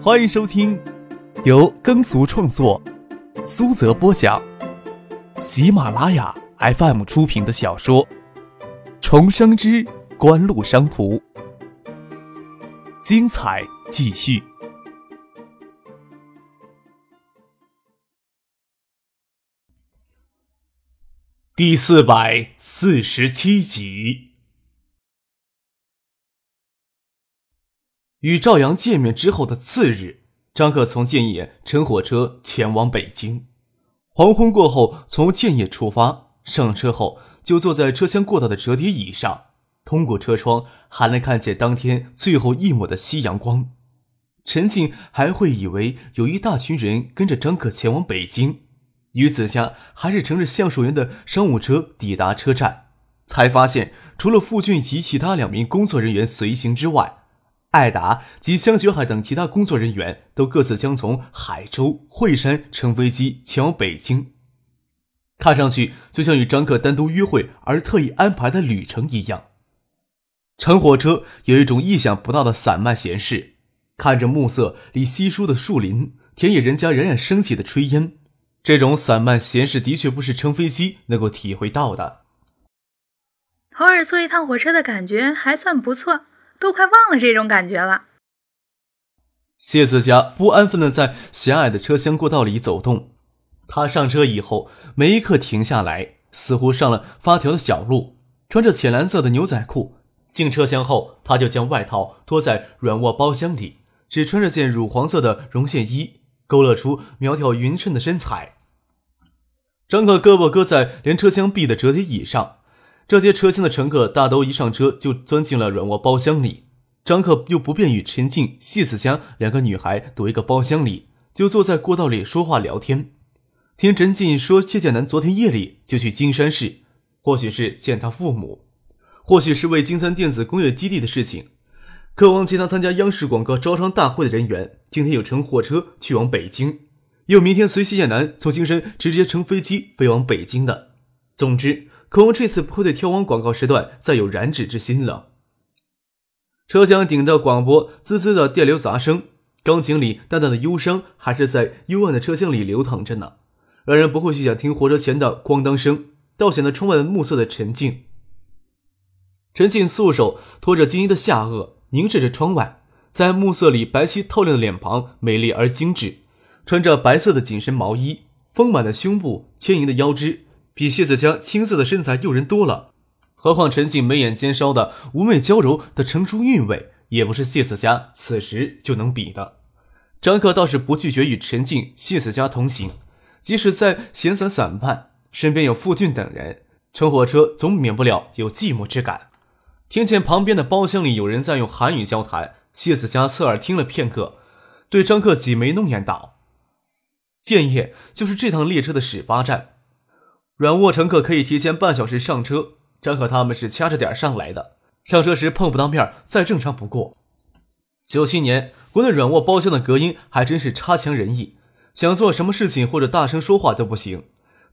欢迎收听由耕俗创作、苏泽播讲、喜马拉雅 FM 出品的小说《重生之官路商途》，精彩继续，第四百四十七集。与赵阳见面之后的次日，张克从建业乘火车前往北京。黄昏过后，从建业出发，上车后就坐在车厢过道的折叠椅上，通过车窗还能看见当天最后一抹的夕阳光。陈静还会以为有一大群人跟着张克前往北京，于子佳还是乘着橡树园的商务车抵达车站，才发现除了傅俊及其他两名工作人员随行之外。艾达及香雪海等其他工作人员都各自将从海州、惠山乘飞机前往北京，看上去就像与张克单独约会而特意安排的旅程一样。乘火车有一种意想不到的散漫闲适，看着暮色里稀疏的树林、田野人家冉冉升起的炊烟，这种散漫闲适的确不是乘飞机能够体会到的。偶尔坐一趟火车的感觉还算不错。都快忘了这种感觉了。谢子佳不安分的在狭隘的车厢过道里走动。他上车以后，没一刻停下来，似乎上了发条的小路。穿着浅蓝色的牛仔裤，进车厢后，他就将外套脱在软卧包厢里，只穿着件乳黄色的绒线衣，勾勒出苗条匀称的身材。张个胳膊搁在连车厢壁的折叠椅上。这些车厢的乘客大都一上车就钻进了软卧包厢里，张克又不便与陈静、谢子佳两个女孩躲一个包厢里，就坐在过道里说话聊天。听陈静说，谢建南昨天夜里就去金山市，或许是见他父母，或许是为金山电子工业基地的事情。渴望其他参加央视广告招商大会的人员，今天有乘火车去往北京，有明天随谢建南从金山直接乘飞机飞往北京的。总之。可我这次不会对挑往广告时段再有染指之心了。车厢顶的广播滋滋的电流杂声，钢琴里淡淡的忧伤还是在幽暗的车厢里流淌着呢，让人不会去想听火车前的咣当声，倒显得窗外的暮色的沉静。陈静素手托着晶莹的下颚，凝视着窗外，在暮色里白皙透亮的脸庞美丽而精致，穿着白色的紧身毛衣，丰满的胸部，轻盈的腰肢。比谢子佳青涩的身材诱人多了，何况陈静眉眼间烧的妩媚娇柔的成熟韵味，也不是谢子佳此时就能比的。张克倒是不拒绝与陈静、谢子佳同行，即使在闲散散漫，身边有傅俊等人，乘火车总免不了有寂寞之感。听见旁边的包厢里有人在用韩语交谈，谢子佳侧耳听了片刻，对张克挤眉弄眼道：“建业就是这趟列车的始发站。”软卧乘客可以提前半小时上车，张可他们是掐着点上来的，上车时碰不到面再正常不过。九七年国内软卧包厢的隔音还真是差强人意，想做什么事情或者大声说话都不行。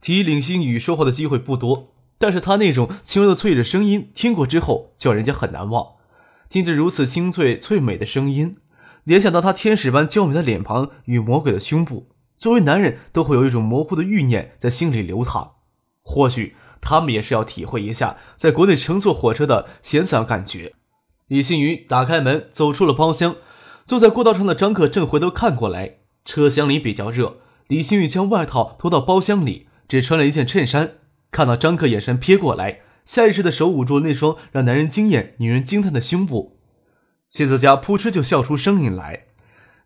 提领星宇说话的机会不多，但是他那种轻柔的脆的声音，听过之后叫人家很难忘。听着如此清脆脆美的声音，联想到他天使般娇美的脸庞与魔鬼的胸部，作为男人都会有一种模糊的欲念在心里流淌。或许他们也是要体会一下在国内乘坐火车的闲散感觉。李新宇打开门走出了包厢，坐在过道上的张克正回头看过来。车厢里比较热，李新宇将外套脱到包厢里，只穿了一件衬衫。看到张克眼神瞥过来，下意识的手捂住那双让男人惊艳、女人惊叹的胸部。谢子佳扑哧就笑出声音来。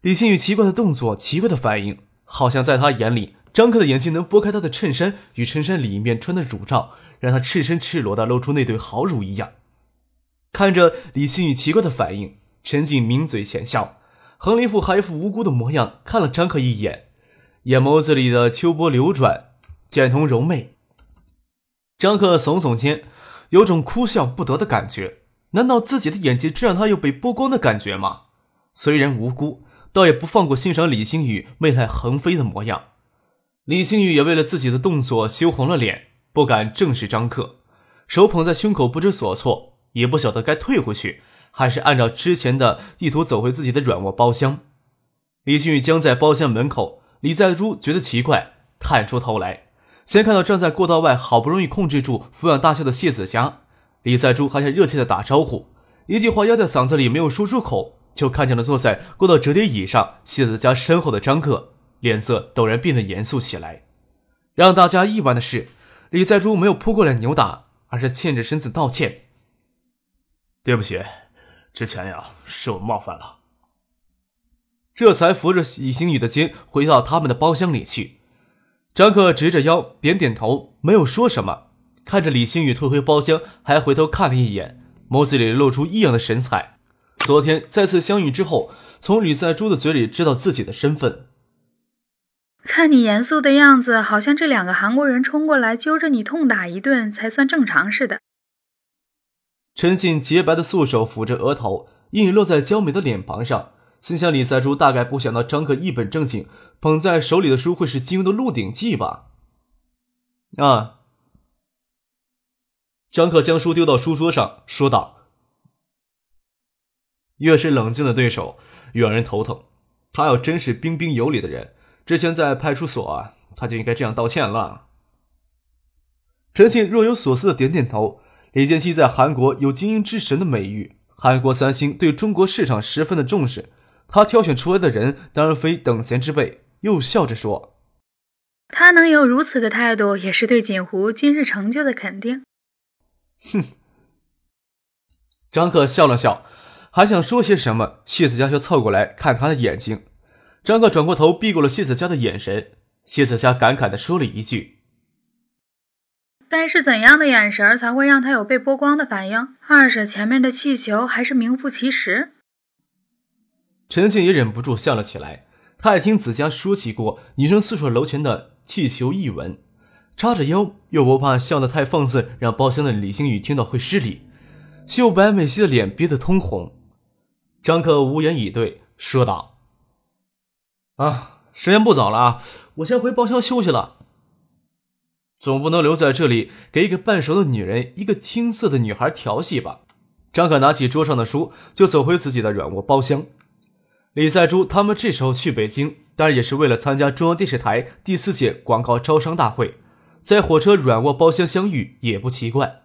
李新宇奇怪的动作，奇怪的反应，好像在他眼里。张克的眼睛能拨开他的衬衫与衬衫里面穿的乳罩，让他赤身赤裸的露出那对好乳一样。看着李新宇奇怪的反应，陈静抿嘴浅笑，横林一副还一副无辜的模样，看了张克一眼，眼眸子里的秋波流转，简瞳柔媚。张克耸耸肩，有种哭笑不得的感觉。难道自己的眼睛真让他有被剥光的感觉吗？虽然无辜，倒也不放过欣赏李星宇媚态横飞的模样。李星宇也为了自己的动作羞红了脸，不敢正视张克，手捧在胸口不知所措，也不晓得该退回去，还是按照之前的意图走回自己的软卧包厢。李星宇僵在包厢门口，李在珠觉得奇怪，探出头来，先看到站在过道外好不容易控制住抚养大笑的谢子佳。李在珠还想热切的打招呼，一句话压在嗓子里没有说出口，就看见了坐在过道折叠椅上谢子佳身后的张克，脸色陡然变得严肃起来。让大家意外的是，李在珠没有扑过来扭打，而是欠着身子道歉：“对不起，之前呀是我冒犯了。”这才扶着李星宇的肩回到他们的包厢里去。张克直着腰，点点头，没有说什么。看着李星宇退回包厢，还回头看了一眼，眸子里露出异样的神采。昨天再次相遇之后，从李在珠的嘴里知道自己的身份。看你严肃的样子，好像这两个韩国人冲过来揪着你痛打一顿才算正常似的。陈信洁白的素手抚着额头，印落在娇美的脸庞上。心想：李在珠大概不想到张克一本正经捧在手里的书会是金庸的《鹿鼎记》吧？啊！张克将书丢到书桌上，说道：“越是冷静的对手，越让人头疼。他要真是彬彬有礼的人，之前在派出所啊，他就应该这样道歉了。”陈信若有所思的点点头。李建熙在韩国有“精英之神”的美誉，韩国三星对中国市场十分的重视。他挑选出来的人当然非等闲之辈，又笑着说：“他能有如此的态度，也是对锦湖今日成就的肯定。”哼。张克笑了笑，还想说些什么，谢子佳却凑过来看他的眼睛。张克转过头，避过了谢子佳的眼神。谢子佳感慨地说了一句：“该是怎样的眼神才会让他有被剥光的反应？二婶前面的气球还是名副其实。”陈信也忍不住笑了起来。他也听子佳说起过女生宿舍楼前的气球一闻，叉着腰，又不怕笑得太放肆，让包厢的李星宇听到会失礼。秀白美熙的脸憋得通红。张克无言以对，说道：“啊，时间不早了啊，我先回包厢休息了。总不能留在这里给一个半熟的女人、一个青涩的女孩调戏吧？”张可拿起桌上的书，就走回自己的软卧包厢。李在珠他们这时候去北京，当然也是为了参加中央电视台第四届广告招商大会，在火车软卧包厢相遇也不奇怪。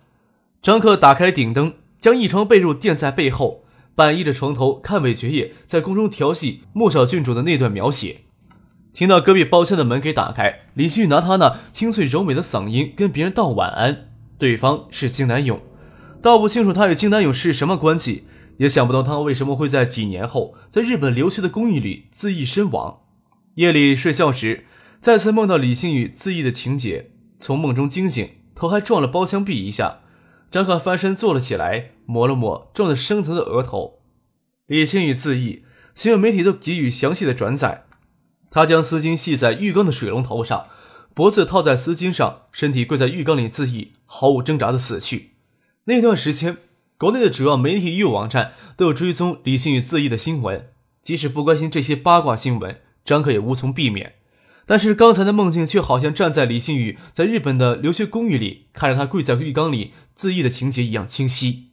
张克打开顶灯，将一床被褥垫在背后，半倚着床头看韦爵爷在宫中调戏莫小郡主的那段描写。听到隔壁包厢的门给打开，李星宇拿他那清脆柔美的嗓音跟别人道晚安，对方是金南勇，道不清楚他与金南勇是什么关系。也想不到他为什么会在几年后在日本留学的公寓里自缢身亡。夜里睡觉时，再次梦到李星宇自缢的情节，从梦中惊醒，头还撞了包厢壁一下。张可翻身坐了起来，抹了抹撞得生疼的额头。李星宇自缢，所有媒体都给予详细的转载。他将丝巾系在浴缸的水龙头上，脖子套在丝巾上，身体跪在浴缸里自缢，毫无挣扎的死去。那段时间。国内的主要媒体与网站都有追踪李星宇自缢的新闻，即使不关心这些八卦新闻，张克也无从避免。但是刚才的梦境却好像站在李星宇在日本的留学公寓里，看着他跪在浴缸里自缢的情节一样清晰。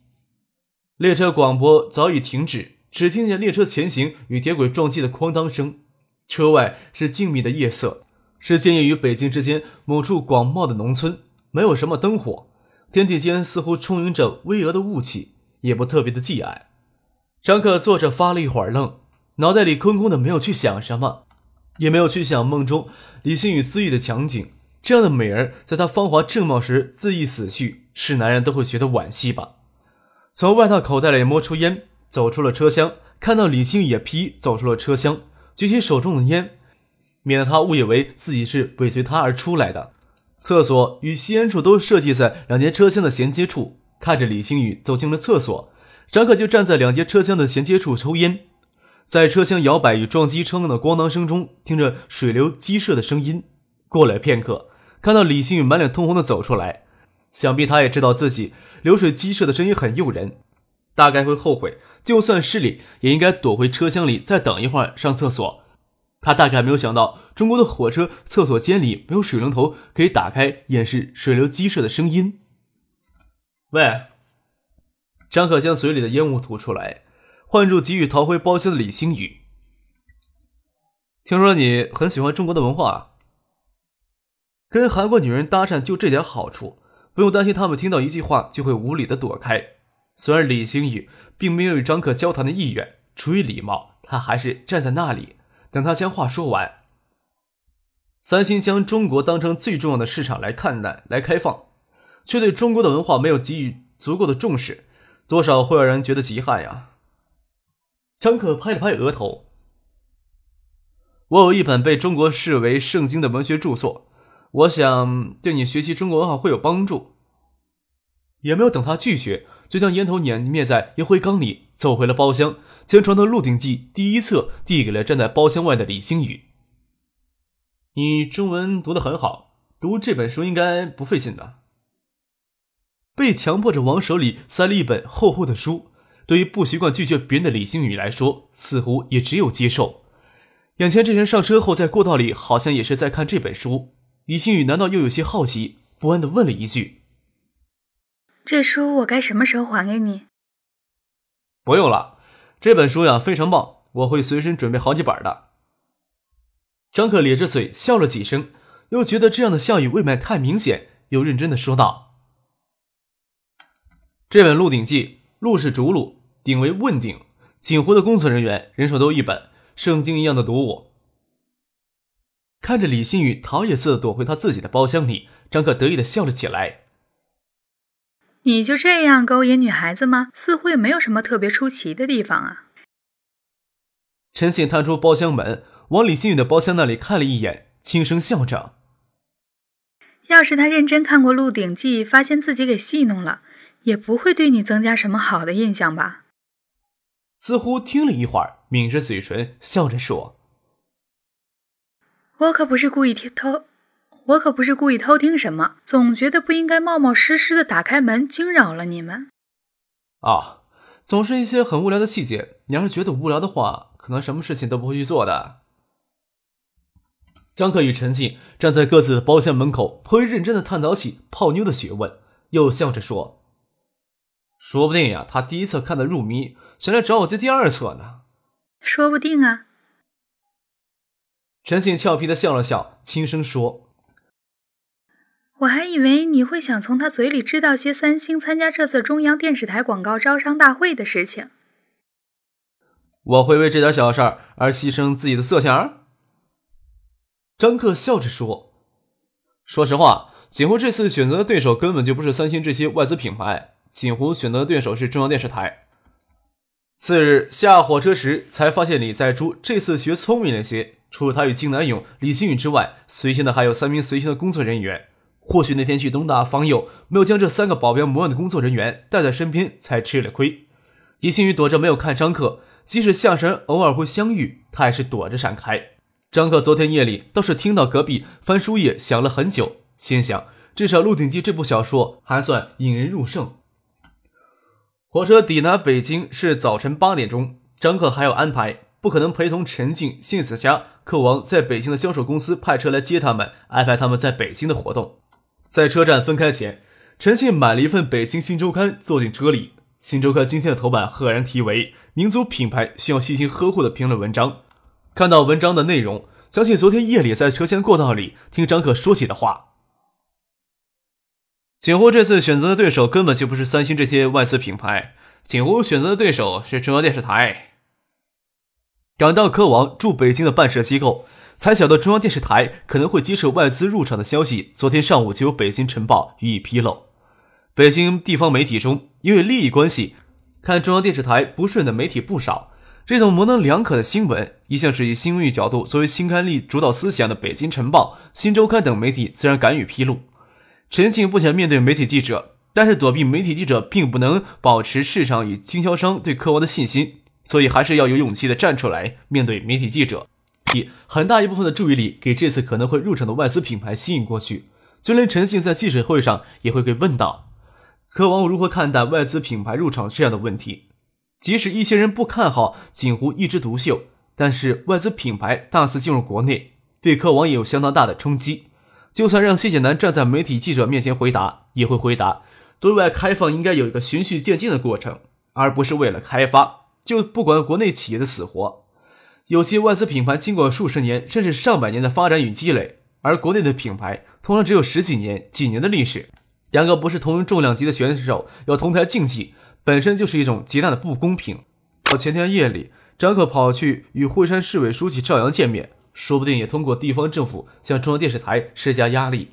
列车广播早已停止，只听见列车前行与铁轨撞击的哐当声。车外是静谧的夜色，是建业与北京之间某处广袤的农村，没有什么灯火。天地间似乎充盈着巍峨的雾气，也不特别的寂暗。张克坐着发了一会儿愣，脑袋里空空的，没有去想什么，也没有去想梦中李星宇自缢的场景。这样的美人，在她芳华正茂时自缢死去，是男人都会觉得惋惜吧？从外套口袋里摸出烟，走出了车厢，看到李星宇也披走出了车厢，举起手中的烟，免得他误以为自己是尾随他而出来的。厕所与吸烟处都设计在两节车厢的衔接处。看着李星宇走进了厕所，张可就站在两节车厢的衔接处抽烟，在车厢摇摆与撞击车的咣当声中，听着水流激射的声音。过了片刻，看到李星宇满脸通红的走出来，想必他也知道自己流水激射的声音很诱人，大概会后悔，就算失礼，也应该躲回车厢里再等一会儿上厕所。他大概没有想到，中国的火车厕所间里没有水龙头可以打开掩饰水流激射的声音。喂，张可将嘴里的烟雾吐出来，唤住急于逃回包厢的李星宇。听说你很喜欢中国的文化，跟韩国女人搭讪就这点好处，不用担心他们听到一句话就会无理的躲开。虽然李星宇并没有与张克交谈的意愿，出于礼貌，他还是站在那里等他将话说完。三星将中国当成最重要的市场来看待、来开放，却对中国的文化没有给予足够的重视，多少会让人觉得遗憾呀。张克拍了拍额头。我有一本被中国视为圣经的文学著作，我想对你学习中国文化会有帮助。也没有等他拒绝，就将烟头碾灭在烟灰缸里，走回了包厢，将床头《鹿鼎记》第一册递给了站在包厢外的李星宇。你中文读得很好，读这本书应该不费劲的。被强迫着往手里塞了一本厚厚的书，对于不习惯拒绝别人的李星宇来说，似乎也只有接受。眼前这人上车后，在过道里好像也是在看这本书。李星宇难道又有些好奇，不安的问了一句：“这书我该什么时候还给你？”“不用了，这本书呀非常棒，我会随身准备好几本的。”张克咧着嘴笑了几声，又觉得这样的笑意未免太明显，又认真的说道：“这本《鹿鼎记》，鹿是竹鹿，鼎为问鼎，锦湖的工作人员人手都一本。”圣经一样的读物，看着李新宇逃也似的躲回他自己的包厢里，张克得意的笑了起来。你就这样勾引女孩子吗？似乎也没有什么特别出奇的地方啊。陈信探出包厢门，往李新宇的包厢那里看了一眼，轻声笑着。要是他认真看过《鹿鼎记》，发现自己给戏弄了，也不会对你增加什么好的印象吧？似乎听了一会儿，抿着嘴唇，笑着说：“我可不是故意听偷，我可不是故意偷听什么，总觉得不应该冒冒失失的打开门惊扰了你们。”啊，总是一些很无聊的细节。你要是觉得无聊的话，可能什么事情都不会去做的。张克与陈静站在各自的包厢门口，颇为认真的探讨起泡妞的学问，又笑着说：“说不定呀，他第一次看的入迷。”想来找我借第二册呢，说不定啊。陈信俏皮的笑了笑，轻声说：“我还以为你会想从他嘴里知道些三星参加这次中央电视台广告招商大会的事情。”我会为这点小事而牺牲自己的色相？张克笑着说：“说实话，锦湖这次选择的对手根本就不是三星这些外资品牌，锦湖选择的对手是中央电视台。”次日下火车时，才发现李在珠这次学聪明了些。除了他与金南勇、李星宇之外，随行的还有三名随行的工作人员。或许那天去东大访友，没有将这三个保镖模样的工作人员带在身边，才吃了亏。李星宇躲着没有看张克，即使下山偶尔会相遇，他也是躲着闪开。张克昨天夜里倒是听到隔壁翻书页想了很久，心想至少《鹿鼎记》这部小说还算引人入胜。火车抵达北京是早晨八点钟，张克还有安排，不可能陪同陈静、谢子佳、客王在北京的销售公司派车来接他们，安排他们在北京的活动。在车站分开前，陈信买了一份《北京新周刊》，坐进车里。新周刊今天的头版赫然题为“民族品牌需要细心呵护”的评论文章。看到文章的内容，想起昨天夜里在车厢过道里听张克说起的话。锦湖这次选择的对手根本就不是三星这些外资品牌，锦湖选择的对手是中央电视台。赶到科王驻北京的办事机构，才晓得中央电视台可能会接受外资入场的消息。昨天上午就有《北京晨报》予以披露。北京地方媒体中，因为利益关系，看中央电视台不顺的媒体不少。这种模棱两可的新闻，一向是以新闻角度作为新刊立主导思想的《北京晨报》《新周刊》等媒体，自然敢于披露。陈庆不想面对媒体记者，但是躲避媒体记者并不能保持市场与经销商对科王的信心，所以还是要有勇气的站出来面对媒体记者，以很大一部分的注意力给这次可能会入场的外资品牌吸引过去。就连陈庆在记者会上也会被问到，科王如何看待外资品牌入场这样的问题。即使一些人不看好锦湖一枝独秀，但是外资品牌大肆进入国内，对科王也有相当大的冲击。就算让谢剑南站在媒体记者面前回答，也会回答：对外开放应该有一个循序渐进的过程，而不是为了开发就不管国内企业的死活。有些外资品牌经过数十年甚至上百年的发展与积累，而国内的品牌通常只有十几年、几年的历史。两个不是同重量级的选手要同台竞技，本身就是一种极大的不公平。到前天夜里，张克跑去与惠山市委书记赵阳见面，说不定也通过地方政府向中央电视台施加压力。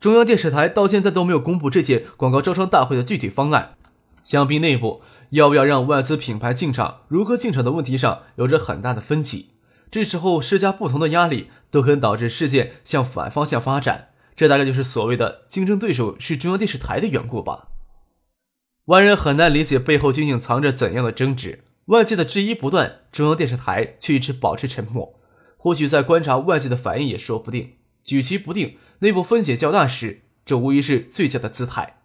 中央电视台到现在都没有公布这届广告招商大会的具体方案，想必内部。要不要让外资品牌进场？如何进场的问题上有着很大的分歧。这时候施加不同的压力，都可能导致事件向反方向发展。这大概就是所谓的竞争对手是中央电视台的缘故吧。外人很难理解背后究竟藏着怎样的争执。外界的质疑不断，中央电视台却一直保持沉默。或许在观察外界的反应也说不定。举棋不定，内部分解较大时，这无疑是最佳的姿态。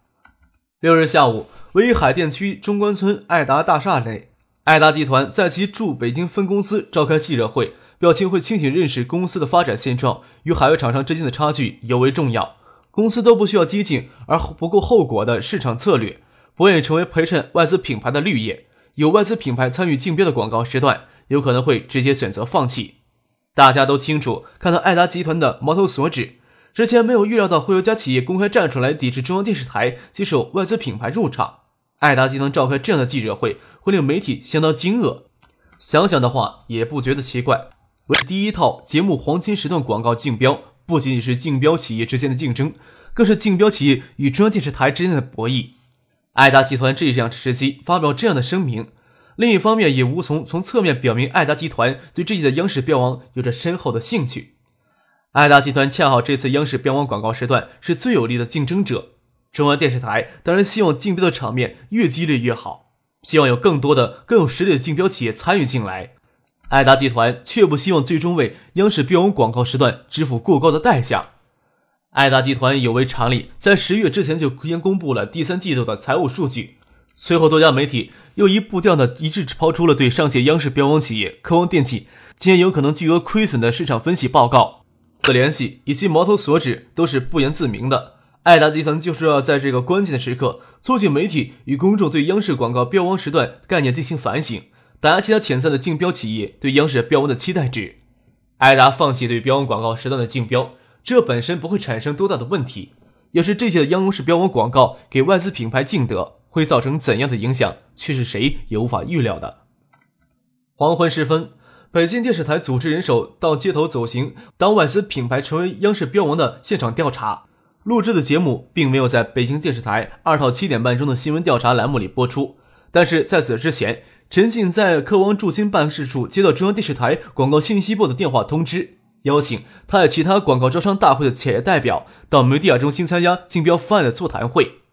六日下午。位于海淀区中关村爱达大厦内，爱达集团在其驻北京分公司召开记者会，表情会清醒认识公司的发展现状与海外厂商之间的差距尤为重要。公司都不需要激进而不顾后果的市场策略，不愿意成为陪衬外资品牌的绿叶。有外资品牌参与竞标的广告时段，有可能会直接选择放弃。大家都清楚，看到爱达集团的矛头所指。之前没有预料到会有家企业公开站出来抵制中央电视台接受外资品牌入场。爱达集团召开这样的记者会，会令媒体相当惊愕。想想的话，也不觉得奇怪。为第一套节目黄金时段广告竞标，不仅仅是竞标企业之间的竞争，更是竞标企业与中央电视台之间的博弈。爱达集团这样时机发表这样的声明，另一方面也无从从侧面表明爱达集团对这届的央视标王有着深厚的兴趣。爱达集团恰好这次央视标王广告时段是最有力的竞争者。中央电视台当然希望竞标的场面越激烈越好，希望有更多的更有实力的竞标企业参与进来。爱达集团却不希望最终为央视标王广告时段支付过高的代价。爱达集团有违常理，在十月之前就先公布了第三季度的财务数据，随后多家媒体又一步调的一致抛出了对上届央视标王企业科王电器今年有可能巨额亏损的市场分析报告。的联系以及矛头所指都是不言自明的。爱达集团就是要在这个关键的时刻，促进媒体与公众对央视广告标王时段概念进行反省，打压其他潜在的竞标企业对央视标王的期待值。爱达放弃对标王广告时段的竞标，这本身不会产生多大的问题。要是这届的央视标王广告给外资品牌竞得，会造成怎样的影响，却是谁也无法预料的。黄昏时分，北京电视台组织人手到街头走行，当外资品牌成为央视标王的现场调查。录制的节目并没有在北京电视台二套七点半钟的新闻调查栏目里播出，但是在此之前，陈静在科王驻京办事处接到中央电视台广告信息部的电话通知，邀请他与其他广告招商大会的企业代表到媒体亚中心参加竞标方案的座谈会。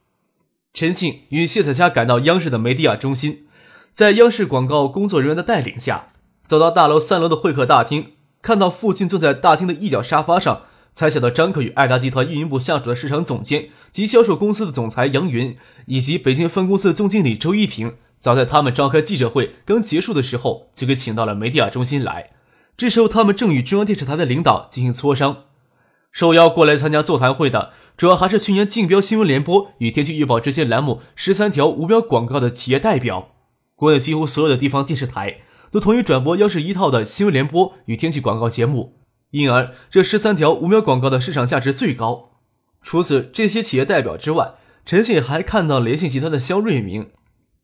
陈庆与谢彩霞赶到央视的媒体亚中心，在央视广告工作人员的带领下，走到大楼三楼的会客大厅，看到父亲坐在大厅的一角沙发上。才晓得张克与爱达集团运营部下属的市场总监及销售公司的总裁杨云，以及北京分公司的总经理周一平，早在他们召开记者会刚结束的时候，就给请到了媒体亚中心来。这时候，他们正与中央电视台的领导进行磋商。受邀过来参加座谈会的，主要还是去年竞标新闻联播与天气预报这些栏目十三条无标广告的企业代表。国内几乎所有的地方电视台都同意转播央视一套的新闻联播与天气广告节目。因而，这十三条无标广告的市场价值最高。除此这些企业代表之外，陈信还看到联信集团的肖瑞明。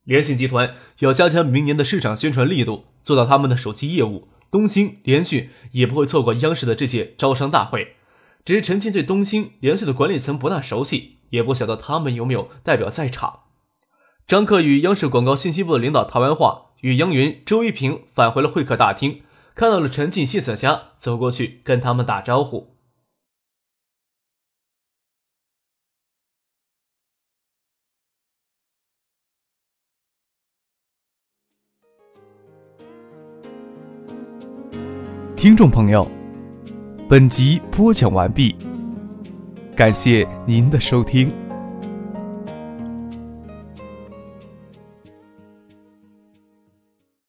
联信集团要加强明年的市场宣传力度，做到他们的手机业务。东兴、联讯也不会错过央视的这届招商大会。只是陈庆对东兴、联讯的管理层不大熟悉，也不晓得他们有没有代表在场。张克与央视广告信息部的领导谈完话，与杨云、周一平返回了会客大厅。看到了陈静、谢彩霞，走过去跟他们打招呼。听众朋友，本集播讲完毕，感谢您的收听。